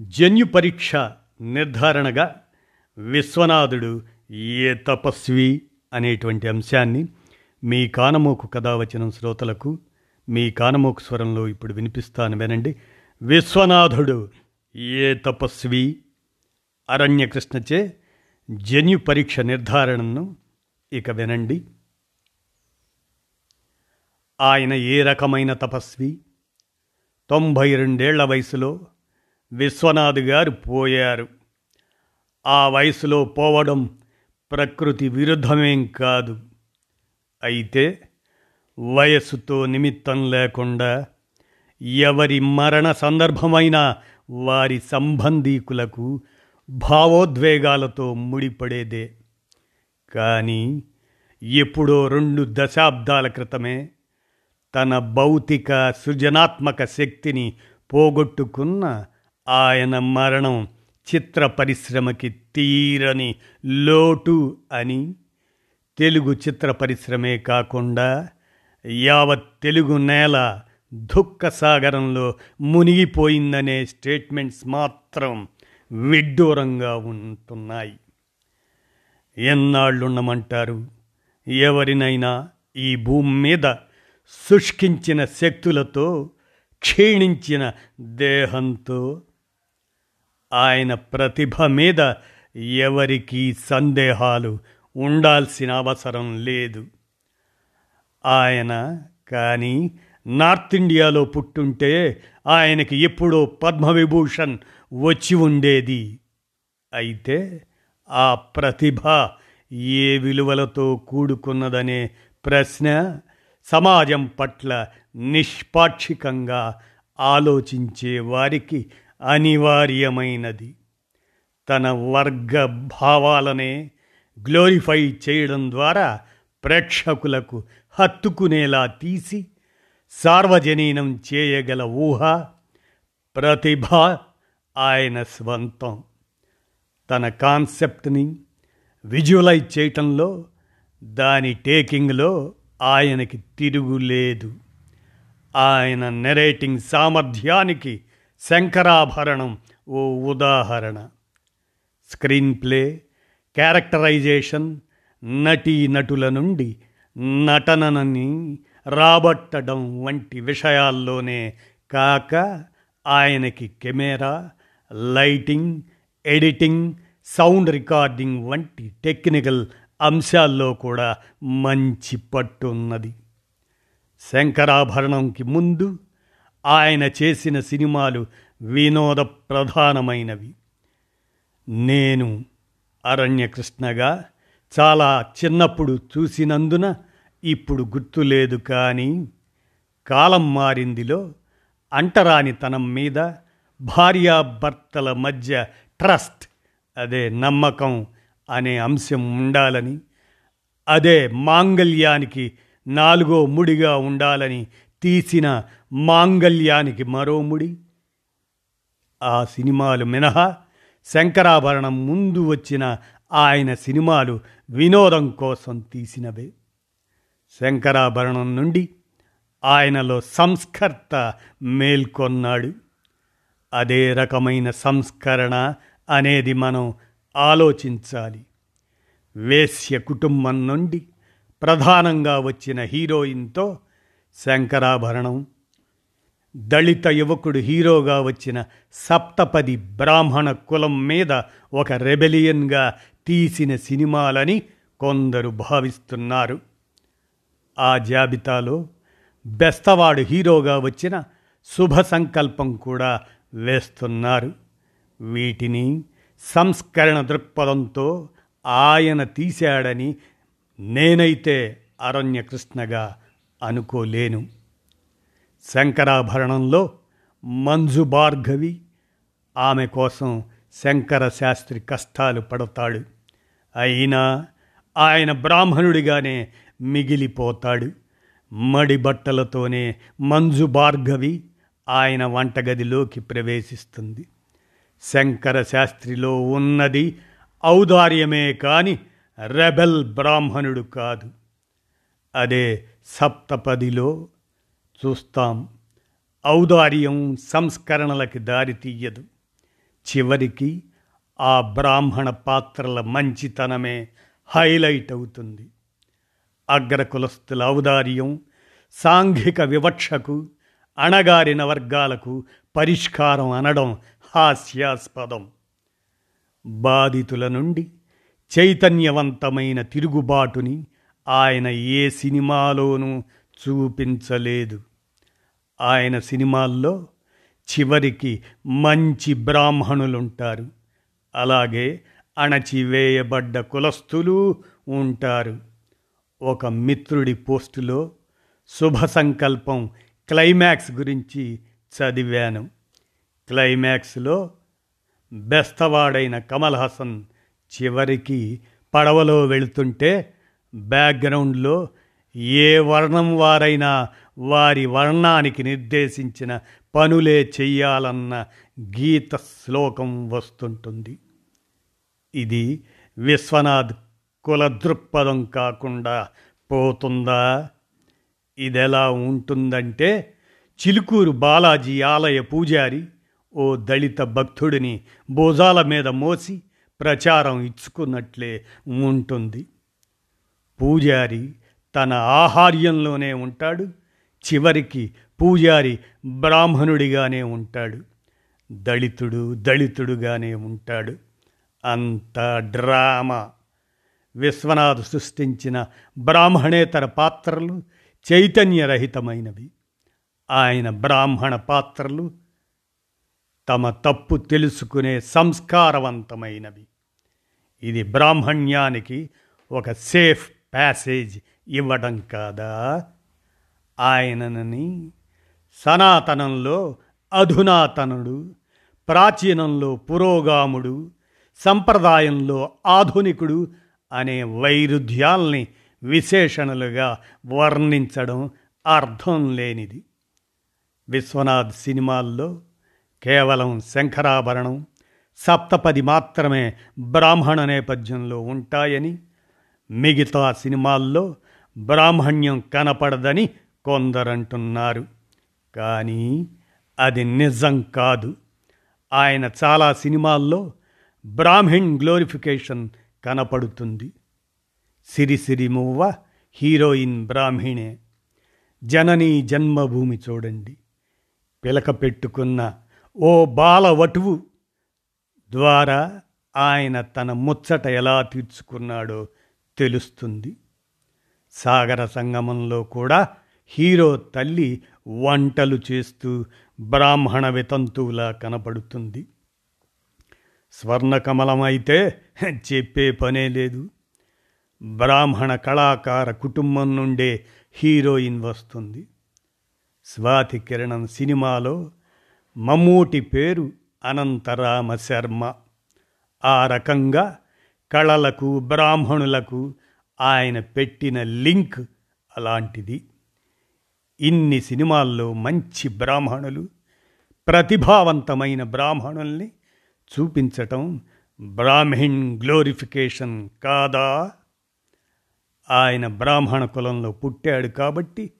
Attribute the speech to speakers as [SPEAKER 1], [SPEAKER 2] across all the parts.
[SPEAKER 1] జన్యు పరీక్ష నిర్ధారణగా విశ్వనాథుడు ఏ తపస్వి అనేటువంటి అంశాన్ని మీ కానమోకు కథావచనం శ్రోతలకు మీ కానమోకు స్వరంలో ఇప్పుడు వినిపిస్తాను వినండి. విశ్వనాథుడు ఏ తపస్వి? అరణ్యకృష్ణచే జన్యు పరీక్ష నిర్ధారణను ఇక వినండి. ఆయన ఏ రకమైన తపస్వి? తొంభై రెండేళ్ళ వయసులో విశ్వనాథ్ గారు పోయారు. ఆ వయసులో పోవడం ప్రకృతి విరుద్ధమేం కాదు. అయితే వయస్సుతో నిమిత్తం లేకుండా ఎవరి మరణ సందర్భమైన వారి సంబంధీకులకు భావోద్వేగాలతో ముడిపడేదే. కానీ ఎప్పుడో రెండు దశాబ్దాల క్రితమే తన భౌతిక సృజనాత్మక శక్తిని పోగొట్టుకున్న ఆయన మరణం చిత్ర పరిశ్రమకి తీరని లోటు అని. తెలుగు చిత్ర పరిశ్రమే కాకుండా యావత్ తెలుగు నేల దుఃఖ సాగరంలో మునిగిపోయిందనే స్టేట్మెంట్స్ మాత్రం విడ్డూరంగా ఉంటున్నాయి. ఎన్నాళ్ళుండమంటారు? ఎవరినైనా ఈ భూమి మీద శుష్కించిన శక్తులతో క్షీణించిన దేహంతో ఆయన ప్రతిభ మీద ఎవరికీ సందేహాలు ఉండాల్సిన అవసరం లేదు. ఆయన కానీ నార్త్ ఇండియాలో పుట్టుంటే ఆయనకి ఎప్పుడో పద్మవిభూషణ్ వచ్చి ఉండేది. అయితే ఆ ప్రతిభ ఏ విలువలతో కూడుకున్నదనే ప్రశ్న సమాజం పట్ల నిష్పాక్షికంగా ఆలోచించే వారికి అనివార్యమైనది. తన వర్గ భావాలనే గ్లోరిఫై చేయడం ద్వారా ప్రేక్షకులకు హత్తుకునేలా తీసి సార్వజనీనం చేయగల ఊహ ప్రతిభ ఆయన స్వంతం. తన కాన్సెప్ట్ని విజువలైజ్ చేయటంలో దాని టేకింగ్లో ఆయనకి తిరుగులేదు. ఆయన నెరేటింగ్ సామర్థ్యానికి శంకరాభరణం ఓ ఉదాహరణ. స్క్రీన్ ప్లే క్యారెక్టరైజేషన్ నటీ నటుల నుండి నటనని రాబట్టడం వంటి విషయాల్లోనే కాక ఆయనకి camera lighting editing sound recording వంటి టెక్నికల్ అంశాల్లో కూడా మంచి పట్టున్నది. శంకరాభరణంకి ముందు ఆయన చేసిన సినిమాలు వినోద ప్రధానమైనవి. నేను అరణ్యకృష్ణగా చాలా చిన్నప్పుడు చూసినందున ఇప్పుడు గుర్తులేదు కానీ కాలం మారిందిలో అంటరానితనం మీద భార్యాభర్తల మధ్య ట్రస్ట్ అదే నమ్మకం అనే అంశం ఉండాలని అదే మాంగల్యానికి నాలుగో ముడిగా ఉండాలని తీసిన మాంగల్యానికి మరో ముడి. ఆ సినిమాలు మినహా శంకరాభరణం ముందు వచ్చిన ఆయన సినిమాలు వినోదం కోసం తీసినవే. శంకరాభరణం నుండి ఆయనలో సంస్కర్త మేల్కొన్నాడు. అదే రకమైన సంస్కరణ అనేది మనం ఆలోచించాలి. వేశ్య కుటుంబం నుండి ప్రధానంగా వచ్చిన హీరోయిన్తో శంకరాభరణం. దళిత యువకుడు హీరోగా వచ్చిన సప్తపది బ్రాహ్మణ కులం మీద ఒక రెబెలియన్గా తీసిన సినిమాలని కొందరు భావిస్తున్నారు. ఆ జాబితాలో బెస్తవాడు హీరోగా వచ్చిన శుభ సంకల్పం కూడా వేస్తున్నారు. వీటిని సంస్కరణ దృక్పథంతో ఆయన తీశాడని నేనైతే అరణ్యకృష్ణగా అనుకోలేను. శంకరాభరణంలో మంజు భార్గవి ఆమె కోసం శంకర శాస్త్రి కష్టాలు పడతాడు. అయినా ఆయన బ్రాహ్మణుడిగానే మిగిలిపోతాడు. మడి బట్టలతోనే మంజు భార్గవి ఆయన వంటగదిలోకి ప్రవేశిస్తుంది. శంకర శాస్త్రిలో ఉన్నది ఔదార్యమే కాని రెబెల్ బ్రాహ్మణుడు కాదు. అదే సప్తపదిలో చూస్తాం. ఔదార్యం సంస్కరణలకి దారి తీయదు. చివరికి ఆ బ్రాహ్మణ పాత్రల మంచితనమే హైలైట్ అవుతుంది. అగ్రకులస్తుల ఔదార్యం సాంఘిక వివక్షకు అణగారిన వర్గాలకు పరిష్కారం అనడం హాస్యాస్పదం. బాధితుల నుండి చైతన్యవంతమైన తిరుగుబాటుని ఆయన ఏ సినిమాలోనూ చూపించలేదు. ఆయన సినిమాల్లో చివరికి మంచి బ్రాహ్మణులుంటారు. అలాగే అణచివేయబడ్డ కులస్తులు ఉంటారు. ఒక మిత్రుడి పోస్టులో శుభ సంకల్పం క్లైమాక్స్ గురించి చదివాను. క్లైమాక్స్లో బెస్తవాడైన కమల్ హాసన్ చివరికి పడవలో వెళుతుంటే బ్యాక్గ్రౌండ్లో ఏ వర్ణం వారైనా వారి వర్ణానికి నిర్దేశించిన పనులే చెయ్యాలన్న గీత శ్లోకం వస్తుంటుంది. ఇది విశ్వనాథ్ కుల దృక్పథం కాకుండా పోతుందా? ఇదెలా ఉంటుందంటే చిలుకూరు బాలాజీ ఆలయ పూజారి ఓ దళిత భక్తుడిని భుజాల మీద మోసి ప్రచారం ఇచ్చుకున్నట్లే ఉంటుంది. పూజారి తన ఆహార్యంలోనే ఉంటాడు. చివరికి పూజారి బ్రాహ్మణుడిగానే ఉంటాడు. దళితుడు దళితుడుగానే ఉంటాడు. అంత డ్రామా. విశ్వనాథ్ సృష్టించిన బ్రాహ్మణేతర పాత్రలు చైతన్యరహితమైనవి. ఆయన బ్రాహ్మణ పాత్రలు తమ తప్పు తెలుసుకునే సంస్కారవంతమైనవి. ఇది బ్రాహ్మణ్యానికి ఒక సేఫ్ ప్యాసేజ్ ఇవ్వడం కాదా? ఆయనని సనాతనంలో అధునాతనుడు ప్రాచీనంలో పురోగాముడు సంప్రదాయంలో ఆధునికుడు అనే వైరుధ్యాల్ని విశేషణలుగా వర్ణించడం అర్థం లేనిది. విశ్వనాథ్ సినిమాల్లో కేవలం శంకరాభరణం సప్తపది మాత్రమే బ్రాహ్మణ నేపథ్యంలో ఉంటాయని మిగతా సినిమాల్లో బ్రాహ్మణ్యం కనపడదని కొందరంటున్నారు. కానీ అది నిజం కాదు. ఆయన చాలా సినిమాల్లో బ్రాహ్మిణ్ గ్లోరిఫికేషన్ కనపడుతుంది. సిరిసిరి మువ్వ హీరోయిన్ బ్రాహ్మిణే. జననీ జన్మభూమి చూడండి. పిలక పెట్టుకున్న ఓ బాలవటువు ద్వారా ఆయన తన ముచ్చట ఎలా తీర్చుకున్నాడో తెలుస్తుంది. సాగర సంగమంలో కూడా హీరో తల్లి వంటలు చేస్తూ బ్రాహ్మణ వితంతువులా కనపడుతుంది. స్వర్ణకమలం అయితే చెప్పే పనే లేదు. బ్రాహ్మణ కళాకార కుటుంబం నుండే హీరోయిన్ వస్తుంది. స్వాతి కిరణం సినిమాలో మమ్మూటి పేరు అనంతరామ శర్మ. ఆ రకంగా కళలకు బ్రాహ్మణులకు ఆయన పెట్టిన లింక్ అలాంటిది. ఇన్ని సినిమాల్లో మంచి బ్రాహ్మణులు ప్రతిభావంతమైన బ్రాహ్మణుల్ని చూపించటం బ్రాహ్మిణ్ గ్లోరిఫికేషన్ కాదా? ఆయన బ్రాహ్మణ కులంలో పుట్టాడు కాబట్టి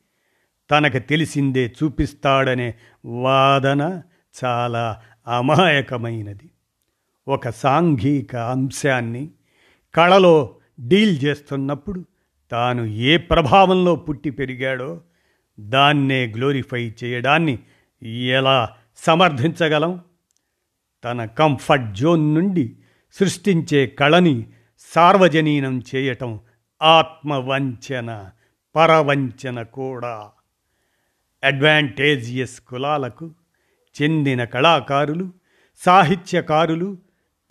[SPEAKER 1] తనకు తెలిసిందే చూపిస్తాడనే వాదన చాలా అమాయకమైనది. ఒక సాంఘిక అంశాన్ని కళలో డీల్ చేస్తున్నప్పుడు తాను ఏ ప్రభావంలో పుట్టి పెరిగాడో దాన్నే గ్లోరిఫై చేయడాన్ని ఎలా సమర్థించగలం? తన కంఫర్ట్ జోన్ నుండి సృష్టించే కళని సార్వజనీనం చేయటం ఆత్మవంచన పరవంచన కూడా. అడ్వాంటేజియస్ కులాలకు చెందిన కళాకారులు సాహిత్యకారులు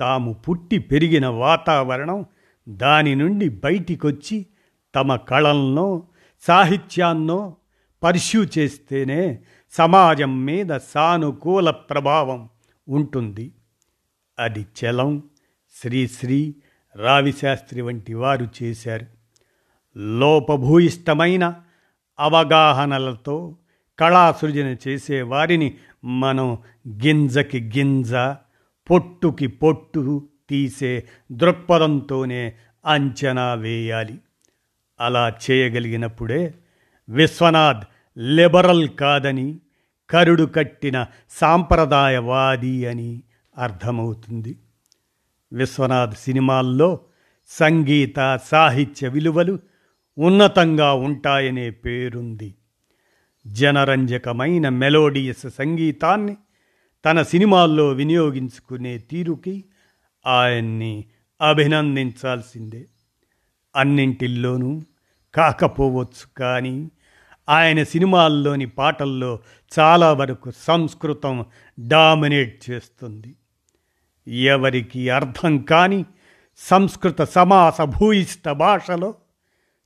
[SPEAKER 1] తాము పుట్టి పెరిగిన వాతావరణం దాని నుండి బయటికొచ్చి తమ కళలనో సాహిత్యాన్నో పర్ష్యూ చేస్తేనే సమాజం మీద సానుకూల ప్రభావం ఉంటుంది. అది చలం శ్రీశ్రీ రావిశాస్త్రి వంటి వారు చేశారు. లోపభూయిష్టమైన అవగాహనలతో కళా సృజన చేసే వారిని మనం గింజకి గింజ పొట్టుకి పొట్టు తీసే దృక్పథంతోనే అంచనా వేయాలి. అలా చేయగలిగినప్పుడే విశ్వనాథ్ లిబరల్ కాదని కరుడు కట్టిన సాంప్రదాయవాది అని అర్థమవుతుంది. విశ్వనాథ్ సినిమాల్లో సంగీత సాహిత్య విలువలు ఉన్నతంగా ఉంటాయనే పేరుంది. జనరంజకమైన మెలోడియస్ సంగీతాన్ని తన సినిమాల్లో వినియోగించుకునే తీరుకి ఆయన్ని అభినందించాల్సిందే. అన్నింటిల్లోనూ కాకపోవచ్చు కానీ ఆయన సినిమాల్లోని పాటల్లో చాలా వరకు సంస్కృతం డామినేట్ చేస్తుంది. ఎవరికి అర్థం కాని సంస్కృత సమాస భూయిష్ట భాషలో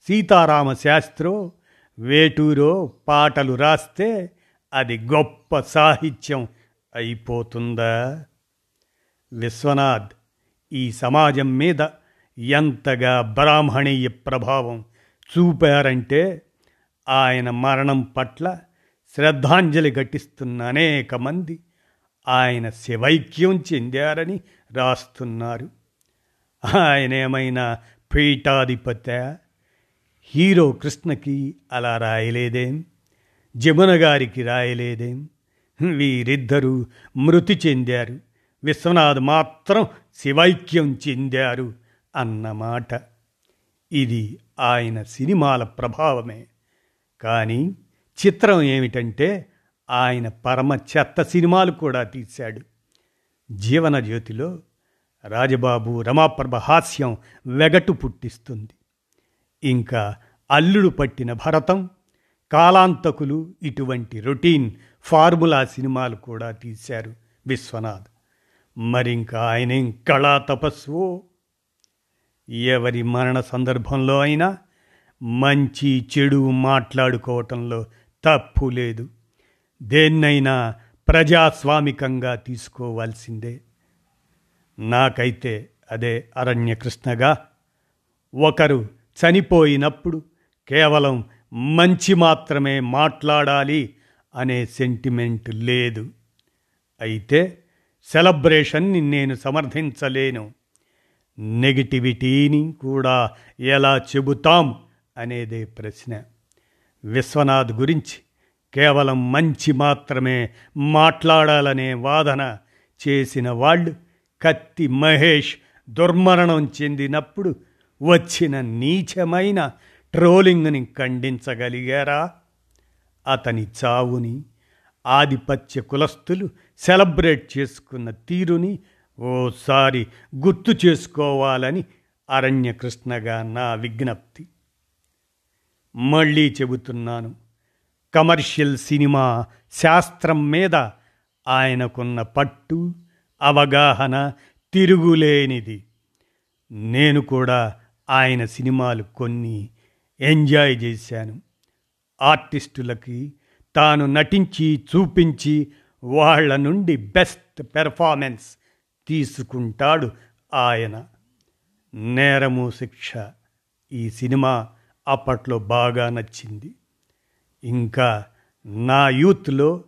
[SPEAKER 1] సీతారామ శాస్త్రో వేటూరో పాటలు రాస్తే అది గొప్ప సాహిత్యం అయిపోతుందా? విశ్వనాథ్ ఈ సమాజం మీద ఎంతగా బ్రాహ్మణీయ ప్రభావం చూపారంటే ఆయన మరణం పట్ల శ్రద్ధాంజలి ఘటిస్తున్న అనేక మంది ఆయన శివైక్యం చెందారని రాస్తున్నారు. ఆయన ఏమైనా పీఠాధిపత హీరో కృష్ణకి అలా రాయలేదేం? జమున గారికి రాయలేదేం? వీరిద్దరూ మృతి చెందారు. విశ్వనాథ్ మాత్రం శివైక్యం చెందారు అన్నమాట. ఇది ఆయన సినిమాల ప్రభావమే. కానీ చిత్రం ఏమిటంటే ఆయన పరమ చెత్త సినిమాలు కూడా తీశాడు. జీవన జ్యోతిలో రాజబాబు రమాప్రభ హాస్యం వెగటు పుట్టిస్తుంది. ఇంకా అల్లుడు పట్టిన భరతం కాలాంతకులు ఇటువంటి రొటీన్ ఫార్ములా సినిమాలు కూడా తీశారు విశ్వనాథ్. మరింకా ఆయనేం కళా తపస్సు? ఎవరి మరణ సందర్భంలో అయినా మంచి చెడు మాట్లాడుకోవటంలో తప్పు లేదు. దేన్నైనా ప్రజాస్వామికంగా తీసుకోవాల్సిందే. నాకైతే అదే అరణ్యకృష్ణగా. ఒకరు చనిపోయినప్పుడు కేవలం మంచి మాత్రమే మాట్లాడాలి అనే సెంటిమెంట్ లేదు. అయితే సెలబ్రేషన్ని నేను సమర్థించలేను. నెగిటివిటీని కూడా ఎలా చెబుతాం అనేదే ప్రశ్న. విశ్వనాథ్ గురించి కేవలం మంచి మాత్రమే మాట్లాడాలనే వాదన చేసిన వాళ్ళు కత్తి మహేష్ దుర్మరణం చెందినప్పుడు వచ్చిన నీచమైన ట్రోలింగ్ని ఖండించగలిగారా? అతని చావుని ఆధిపత్య కులస్తులు సెలబ్రేట్ చేసుకున్న తీరుని ఓసారి గుర్తు చేసుకోవాలని అరణ్యకృష్ణగా నా విజ్ఞప్తి. మళ్ళీ చెబుతున్నాను కమర్షియల్ సినిమా శాస్త్రం మీద ఆయనకున్న పట్టు అవగాహన తిరుగులేనిది. నేను కూడా ఆయన సినిమాలు కొన్ని ఎంజాయ్ చేశాను. ఆర్టిస్టులకి తాను నటించి చూపించి వాళ్ళ నుండి బెస్ట్ పెర్ఫార్మెన్స్ తీసుకుంటాడు ఆయన. నేరము శిక్ష ఈ సినిమా అప్పట్లో బాగా నచ్చింది. ఇంకా నా యూత్లో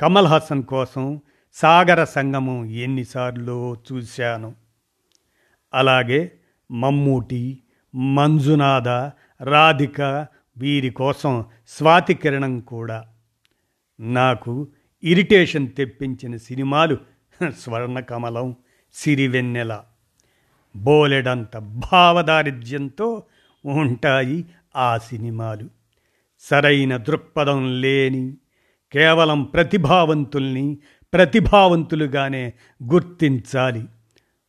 [SPEAKER 1] కమల్ హాసన్ కోసం సాగర సంగమం ఎన్నిసార్లు చూశాను. అలాగే మమ్మూటి మంజునాథ రాధిక వీరి కోసం స్వాతి కిరణం కూడా. నాకు ఇరిటేషన్ తెప్పించిన సినిమాలు స్వర్ణకమలం సిరివెన్నెల బోలెడంత భావదారిద్ర్యంతో ఉంటాయి ఆ సినిమాలు. సరైన దృక్పథం లేని కేవలం ప్రతిభావంతుల్ని ప్రతిభావంతులుగానే గుర్తించాలి.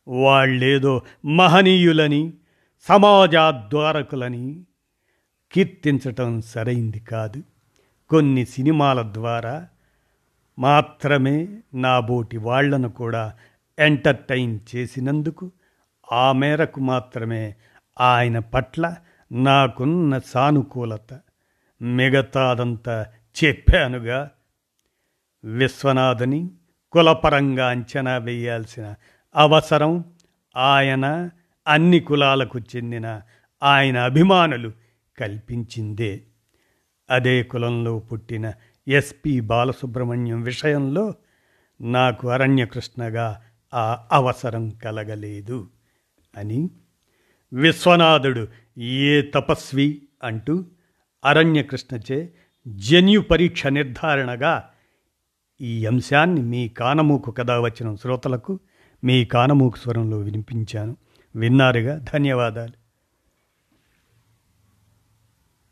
[SPEAKER 1] వాళ్ళేదో మహనీయులని సమాజాద్వారకులని కీర్తించటం సరైంది కాదు. కొన్ని సినిమాల ద్వారా మాత్రమే నా బోటి వాళ్ళను కూడా ఎంటర్టైన్ చేసినందుకు ఆ మేరకు మాత్రమే ఆయన పట్ల నాకున్న సానుకూలత మిగతాదంతా చెప్పానుగా. విశ్వనాథుని కులపరంగా అంచనా వేయాల్సిన అవసరం ఆయన అన్ని కులాలకు చెందిన ఆయన అభిమానులు కల్పించిందే. అదే కులంలో పుట్టిన ఎస్పి బాలసుబ్రహ్మణ్యం విషయంలో నాకు అరణ్యకృష్ణగా ఆ అవసరం కలగలేదు అని విశ్వనాథుడు ఏ తపస్వి అంటూ అరణ్యకృష్ణచే జన్యు పరీక్ష నిర్ధారణగా ఈ అంశాన్ని మీ కానమూకు కథ వచ్చిన శ్రోతలకు మీ కానమూకు స్వరంలో వినిపించాను. విన్నారుగా? ధన్యవాదాలు.